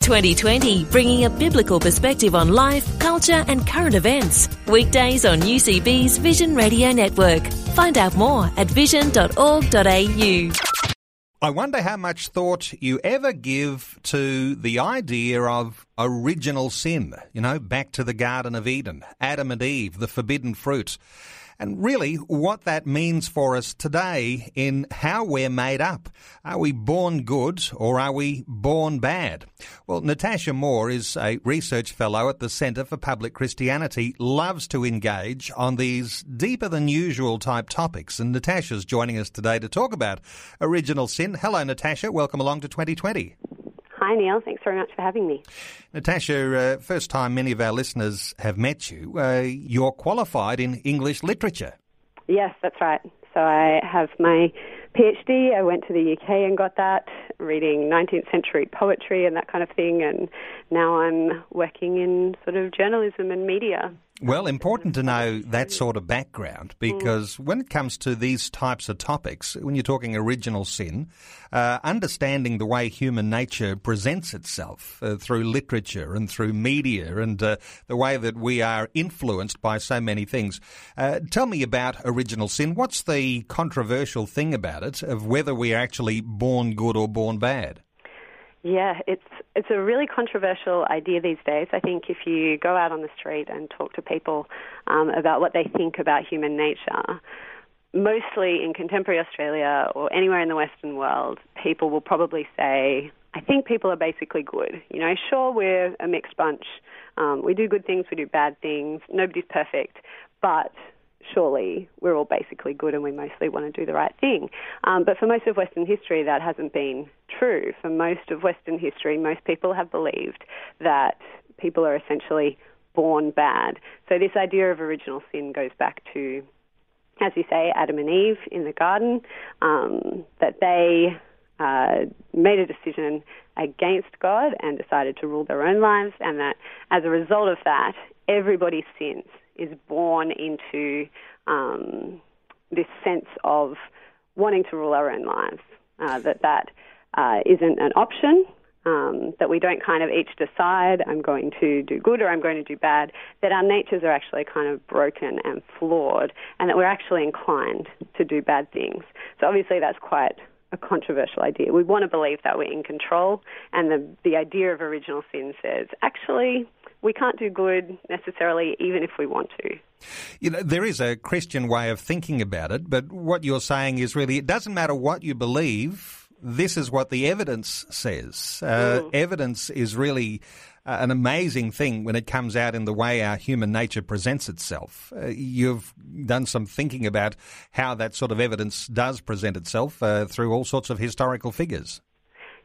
2020, bringing a biblical perspective on life, culture, and current events. Weekdays on UCB's Vision Radio Network. Find out more at vision.org.au. I wonder how much thought you ever give to the idea of original sin. You know, back to the Garden of Eden, Adam and Eve, the forbidden fruit and really what that means for us today in how we're made up. Are we born good or are we born bad? Well, Natasha Moore is a research fellow at the Centre for Public Christianity, loves to engage on these deeper than usual type topics. And Natasha's joining us today to talk about original sin. Hello, Natasha. Welcome along to 2020. Hi, Neil. Thanks very much for having me. Natasha, uh, first time many of our listeners have met you, uh, you're qualified in English literature. Yes, that's right. So I have my PhD. I went to the UK and got that, reading 19th century poetry and that kind of thing. And now I'm working in sort of journalism and media. Well, important to know that sort of background because mm. when it comes to these types of topics, when you're talking original sin, uh, understanding the way human nature presents itself uh, through literature and through media and uh, the way that we are influenced by so many things. Uh, tell me about original sin. What's the controversial thing about it of whether we are actually born good or born bad? Yeah, it's it's a really controversial idea these days. I think if you go out on the street and talk to people um, about what they think about human nature, mostly in contemporary Australia or anywhere in the Western world, people will probably say, "I think people are basically good." You know, sure we're a mixed bunch. Um, we do good things, we do bad things. Nobody's perfect, but surely we're all basically good and we mostly want to do the right thing. Um, but for most of Western history, that hasn't been true. For most of Western history, most people have believed that people are essentially born bad. So this idea of original sin goes back to, as you say, Adam and Eve in the garden, um, that they uh, made a decision against God and decided to rule their own lives, and that as a result of that, everybody sins is born into um, this sense of wanting to rule our own lives. Uh, that that uh, not an option. Um, that we don't kind of each decide I'm going to do good or I'm going to do bad. That our natures are actually kind of broken and flawed, and that we're actually inclined to do bad things. So obviously that's quite a controversial idea. We want to believe that we're in control, and the the idea of original sin says actually we can't do good necessarily, even if we want to. You know, there is a Christian way of thinking about it, but what you're saying is really it doesn't matter what you believe. This is what the evidence says. Uh, mm. Evidence is really uh, an amazing thing when it comes out in the way our human nature presents itself. Uh, you've done some thinking about how that sort of evidence does present itself uh, through all sorts of historical figures.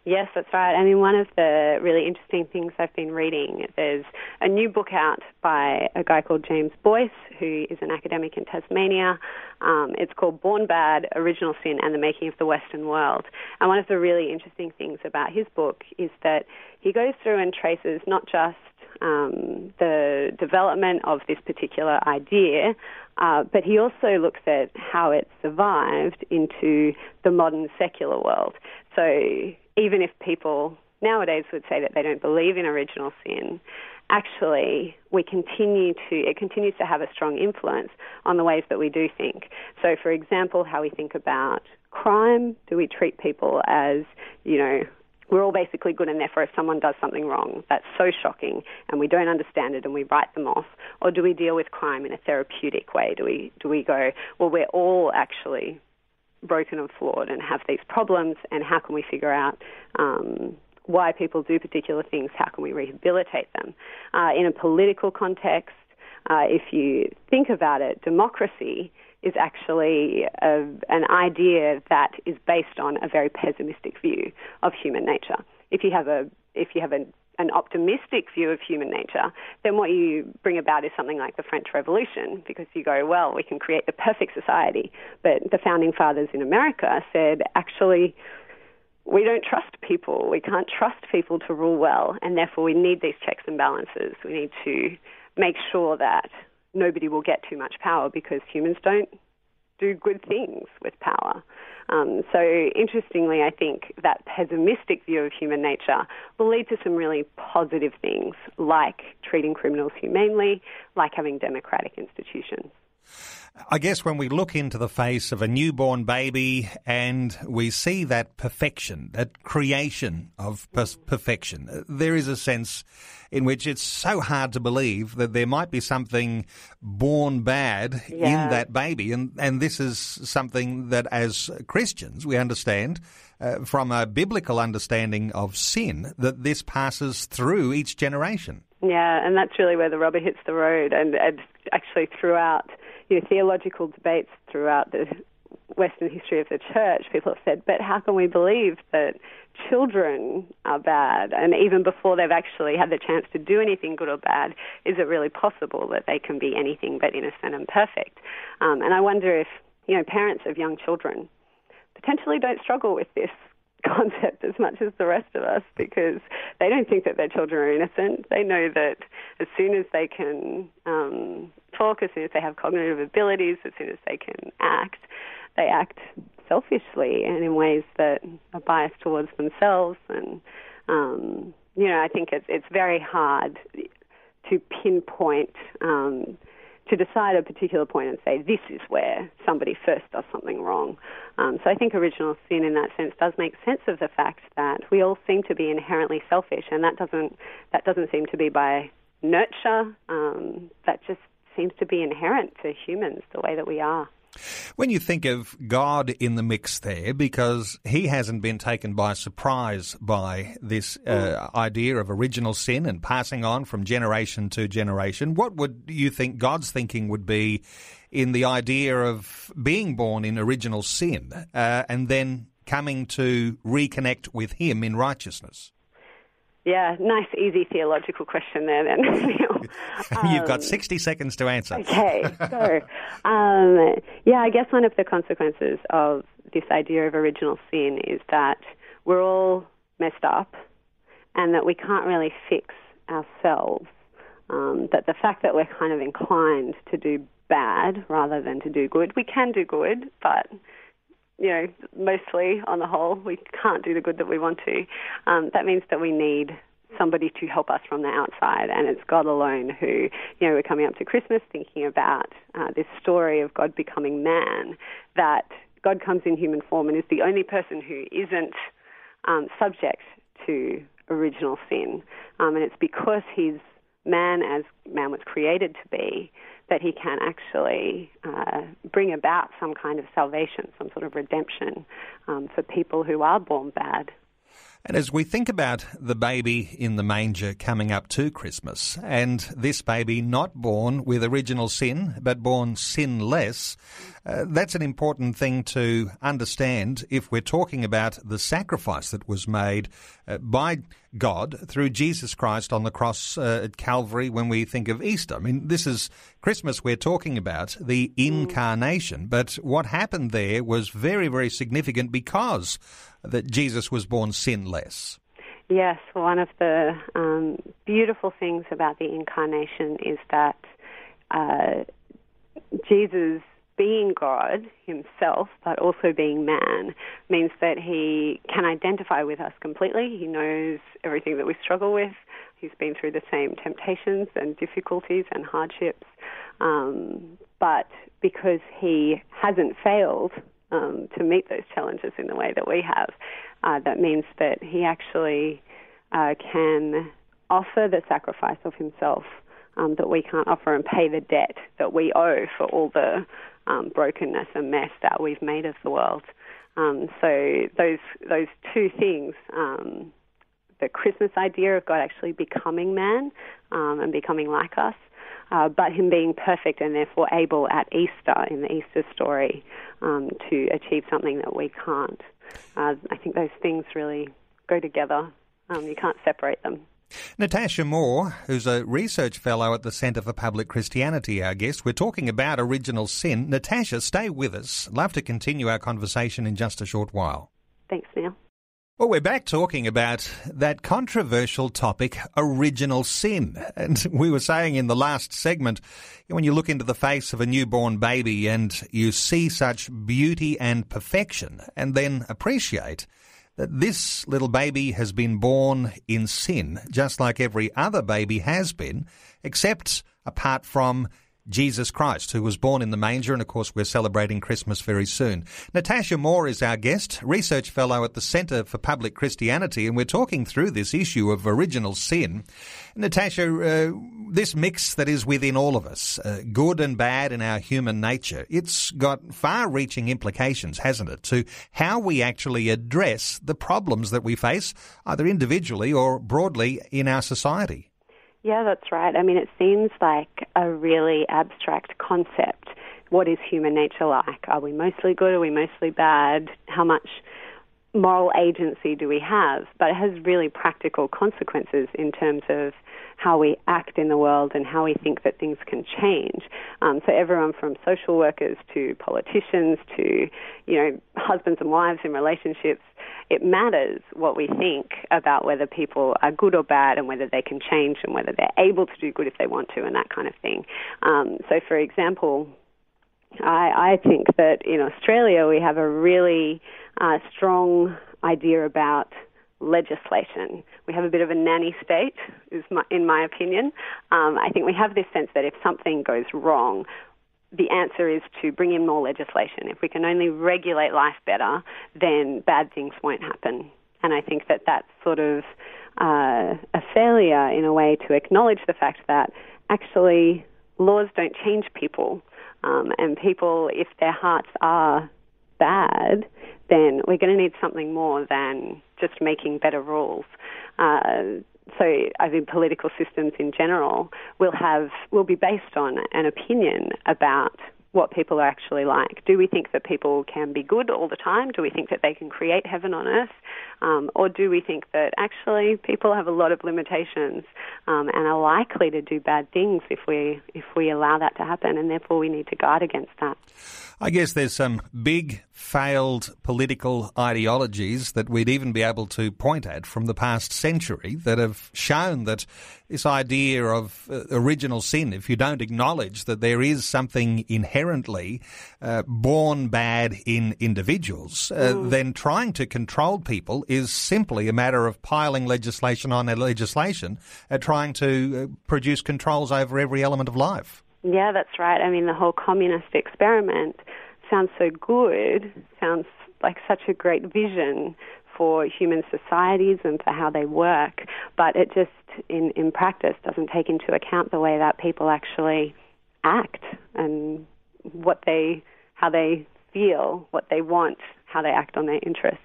Yes, that's right. I mean, one of the really interesting things I've been reading, there's a new book out by a guy called James Boyce, who is an academic in Tasmania. Um, it's called Born Bad Original Sin and the Making of the Western World. And one of the really interesting things about his book is that he goes through and traces not just um, the development of this particular idea, uh, but he also looks at how it survived into the modern secular world. So even if people nowadays would say that they don't believe in original sin, actually we continue to it continues to have a strong influence on the ways that we do think. So for example, how we think about crime, do we treat people as, you know, we're all basically good and therefore if someone does something wrong that's so shocking and we don't understand it and we write them off or do we deal with crime in a therapeutic way do we do we go well we're all actually broken and flawed and have these problems, and how can we figure out um, why people do particular things? How can we rehabilitate them? Uh, in a political context, uh, if you think about it, democracy is actually a, an idea that is based on a very pessimistic view of human nature. If you have a if you have a an optimistic view of human nature, then what you bring about is something like the French Revolution, because you go, well, we can create the perfect society. But the founding fathers in America said, actually, we don't trust people. We can't trust people to rule well, and therefore we need these checks and balances. We need to make sure that nobody will get too much power because humans don't do good things with power. Um, so, interestingly, I think that pessimistic view of human nature will lead to some really positive things, like treating criminals humanely, like having democratic institutions. I guess when we look into the face of a newborn baby and we see that perfection, that creation of perfection, there is a sense in which it's so hard to believe that there might be something born bad yeah. in that baby. And, and this is something that as Christians we understand uh, from a biblical understanding of sin that this passes through each generation. Yeah, and that's really where the rubber hits the road. And, and actually, throughout you know, theological debates throughout the Western history of the church, people have said, but how can we believe that children are bad? And even before they've actually had the chance to do anything good or bad, is it really possible that they can be anything but innocent and perfect? Um, and I wonder if, you know, parents of young children potentially don't struggle with this concept as much as the rest of us because they don't think that their children are innocent. They know that as soon as they can um, talk, as soon as they have cognitive abilities, as soon as they can act, they act selfishly and in ways that are biased towards themselves. And um, you know, I think it's it's very hard to pinpoint. Um, to decide a particular point and say this is where somebody first does something wrong. Um, so I think original sin, in that sense, does make sense of the fact that we all seem to be inherently selfish, and that doesn't that doesn't seem to be by nurture. Um, that just seems to be inherent to humans, the way that we are. When you think of God in the mix there, because he hasn't been taken by surprise by this uh, idea of original sin and passing on from generation to generation, what would you think God's thinking would be in the idea of being born in original sin uh, and then coming to reconnect with him in righteousness? Yeah, nice, easy theological question there, then. You've got um, 60 seconds to answer. Okay, so, um, yeah, I guess one of the consequences of this idea of original sin is that we're all messed up and that we can't really fix ourselves. Um, that the fact that we're kind of inclined to do bad rather than to do good, we can do good, but you know, mostly on the whole, we can't do the good that we want to. Um, that means that we need somebody to help us from the outside, and it's God alone who, you know, we're coming up to Christmas thinking about uh, this story of God becoming man, that God comes in human form and is the only person who isn't um, subject to original sin. Um, and it's because he's man as man was created to be that he can actually uh, bring about some kind of salvation, some sort of redemption um, for people who are born bad. And as we think about the baby in the manger coming up to Christmas, and this baby not born with original sin, but born sinless, uh, that's an important thing to understand if we're talking about the sacrifice that was made uh, by God through Jesus Christ on the cross uh, at Calvary when we think of Easter. I mean, this is Christmas we're talking about, the incarnation, but what happened there was very, very significant because that Jesus was born sinless. Yes, one of the um, beautiful things about the incarnation is that uh, Jesus being God himself, but also being man, means that he can identify with us completely. He knows everything that we struggle with. He's been through the same temptations and difficulties and hardships. Um, but because he hasn't failed um, to meet those challenges in the way that we have. Uh, that means that he actually uh, can offer the sacrifice of himself um, that we can't offer and pay the debt that we owe for all the um, brokenness and mess that we've made of the world. Um, so those those two things, um, the Christmas idea of God actually becoming man um, and becoming like us, uh, but him being perfect and therefore able at Easter in the Easter story um, to achieve something that we can't. Uh, I think those things really go together. Um, you can't separate them. Natasha Moore, who's a research fellow at the Centre for Public Christianity, our guest. We're talking about original sin. Natasha, stay with us. Love to continue our conversation in just a short while. Thanks, Neil. Well, we're back talking about that controversial topic, original sin. And we were saying in the last segment, when you look into the face of a newborn baby and you see such beauty and perfection, and then appreciate that this little baby has been born in sin, just like every other baby has been, except apart from Jesus Christ, who was born in the manger, and of course we're celebrating Christmas very soon. Natasha Moore is our guest, research fellow at the Centre for Public Christianity, and we're talking through this issue of original sin. Natasha, uh, this mix that is within all of us, uh, good and bad in our human nature, it's got far-reaching implications, hasn't it, to how we actually address the problems that we face, either individually or broadly in our society. Yeah, that's right. I mean, it seems like a really abstract concept. What is human nature like? Are we mostly good? Are we mostly bad? How much moral agency do we have? But it has really practical consequences in terms of how we act in the world and how we think that things can change. Um, so everyone from social workers to politicians to, you know, husbands and wives in relationships it matters what we think about whether people are good or bad and whether they can change and whether they're able to do good if they want to and that kind of thing. Um, so, for example, I, I think that in Australia we have a really uh, strong idea about legislation. We have a bit of a nanny state, is my, in my opinion. Um, I think we have this sense that if something goes wrong, the answer is to bring in more legislation. If we can only regulate life better, then bad things won't happen. And I think that that's sort of uh, a failure in a way to acknowledge the fact that actually laws don't change people. Um, and people, if their hearts are bad, then we're going to need something more than just making better rules. Uh, so I think political systems in general will have will be based on an opinion about what people are actually like. Do we think that people can be good all the time? Do we think that they can create heaven on earth? Um, or do we think that actually people have a lot of limitations um, and are likely to do bad things if we if we allow that to happen, and therefore we need to guard against that? I guess there's some big failed political ideologies that we'd even be able to point at from the past century that have shown that this idea of uh, original sin, if you don't acknowledge that there is something inherently uh, born bad in individuals, uh, mm. then trying to control people is simply a matter of piling legislation on legislation, uh, trying to uh, produce controls over every element of life. Yeah, that's right. I mean, the whole communist experiment sounds so good, sounds like such a great vision for human societies and for how they work, but it just, in, in practice, doesn't take into account the way that people actually act and what they, how they feel, what they want, how they act on their interests.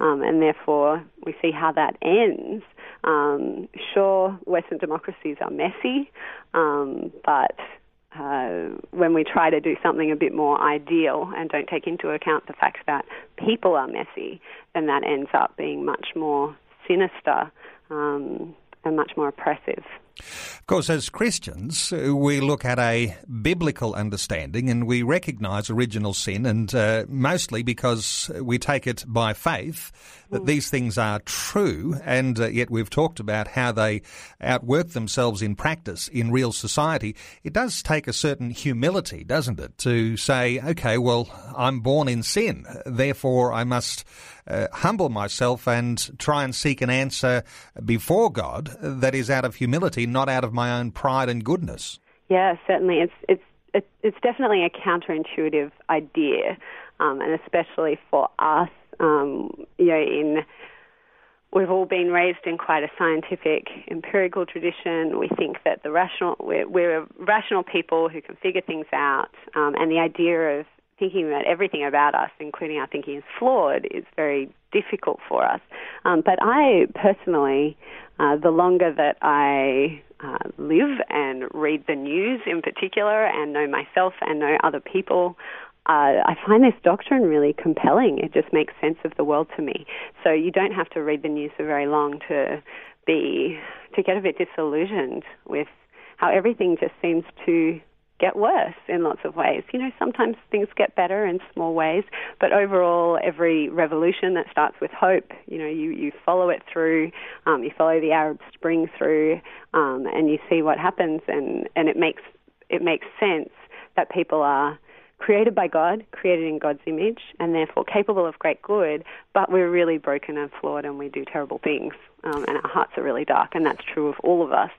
Um, and therefore, we see how that ends. Um, sure, Western democracies are messy, um, but uh, when we try to do something a bit more ideal and don't take into account the fact that people are messy, then that ends up being much more sinister um, and much more oppressive. Of course, as Christians, uh, we look at a biblical understanding and we recognize original sin, and uh, mostly because we take it by faith that mm. these things are true, and uh, yet we've talked about how they outwork themselves in practice in real society. It does take a certain humility, doesn't it, to say, okay, well, I'm born in sin, therefore I must uh, humble myself and try and seek an answer before God that is out of humility, not out of my own pride and goodness. Yeah, certainly. It's it's it's definitely a counterintuitive idea, um, and especially for us, um, you know, in we've all been raised in quite a scientific, empirical tradition. We think that the rational we're, we're rational people who can figure things out, um, and the idea of thinking that everything about us, including our thinking, is flawed is very difficult for us. Um, but I personally, uh, the longer that I uh, live and read the news in particular and know myself and know other people, uh, I find this doctrine really compelling. It just makes sense of the world to me. So you don't have to read the news for very long to be to get a bit disillusioned with how everything just seems to get worse in lots of ways. You know, sometimes things get better in small ways, but overall, every revolution that starts with hope, you know, you, you follow it through, um, you follow the Arab Spring through, um, and you see what happens, and, and it makes it makes sense that people are created by God, created in God's image, and therefore capable of great good, but we're really broken and flawed and we do terrible things, um, and our hearts are really dark, and that's true of all of us.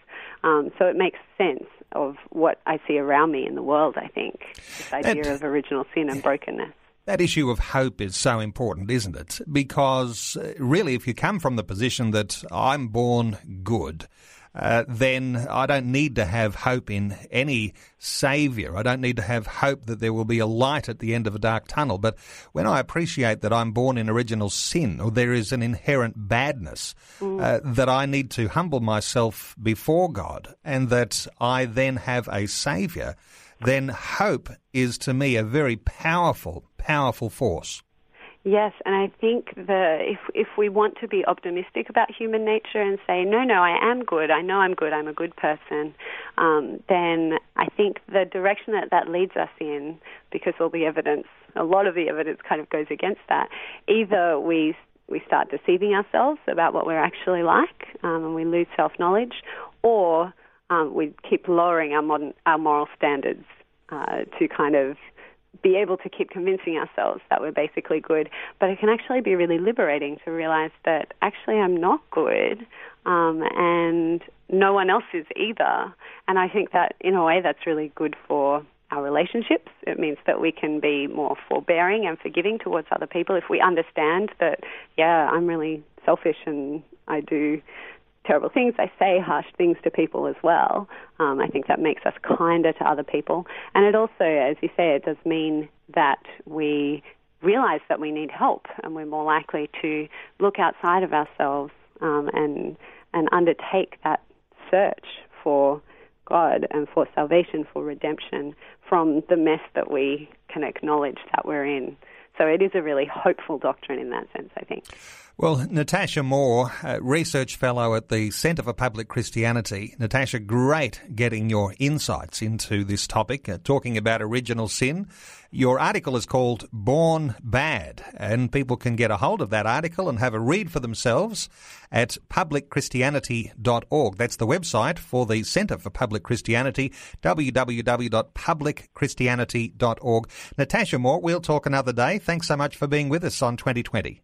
Um, so it makes sense of what I see around me in the world, I think, this idea that, of original sin and brokenness. That issue of hope is so important, isn't it? Because uh, really, if you come from the position that I'm born good, uh, then I don't need to have hope in any saviour. I don't need to have hope that there will be a light at the end of a dark tunnel. But when I appreciate that I'm born in original sin, or there is an inherent badness, mm. uh, that I need to humble myself before God, and that I then have a saviour, then hope is to me a very powerful, powerful force. Yes, and I think the if if we want to be optimistic about human nature and say no, no, I am good, I know I'm good, I'm a good person, um, then I think the direction that that leads us in, because all the evidence, a lot of the evidence, kind of goes against that. Either we we start deceiving ourselves about what we're actually like, um, and we lose self knowledge, or um, we keep lowering our modern our moral standards uh, to kind of be able to keep convincing ourselves that we're basically good. But it can actually be really liberating to realize that actually I'm not good um, and no one else is either. And I think that in a way that's really good for our relationships. It means that we can be more forbearing and forgiving towards other people if we understand that, yeah, I'm really selfish and I do terrible things. I say harsh things to people as well. Um, I think that makes us kinder to other people. And it also, as you say, it does mean that we realize that we need help and we're more likely to look outside of ourselves um, and, and undertake that search for God and for salvation, for redemption from the mess that we can acknowledge that we're in. So it is a really hopeful doctrine in that sense, I think. Well, Natasha Moore, research fellow at the Centre for Public Christianity. Natasha, great getting your insights into this topic, uh, talking about original sin. Your article is called Born Bad, and people can get a hold of that article and have a read for themselves at publicchristianity.org. That's the website for the Centre for Public Christianity, www.publicchristianity.org. Natasha Moore, we'll talk another day. Thanks so much for being with us on 2020.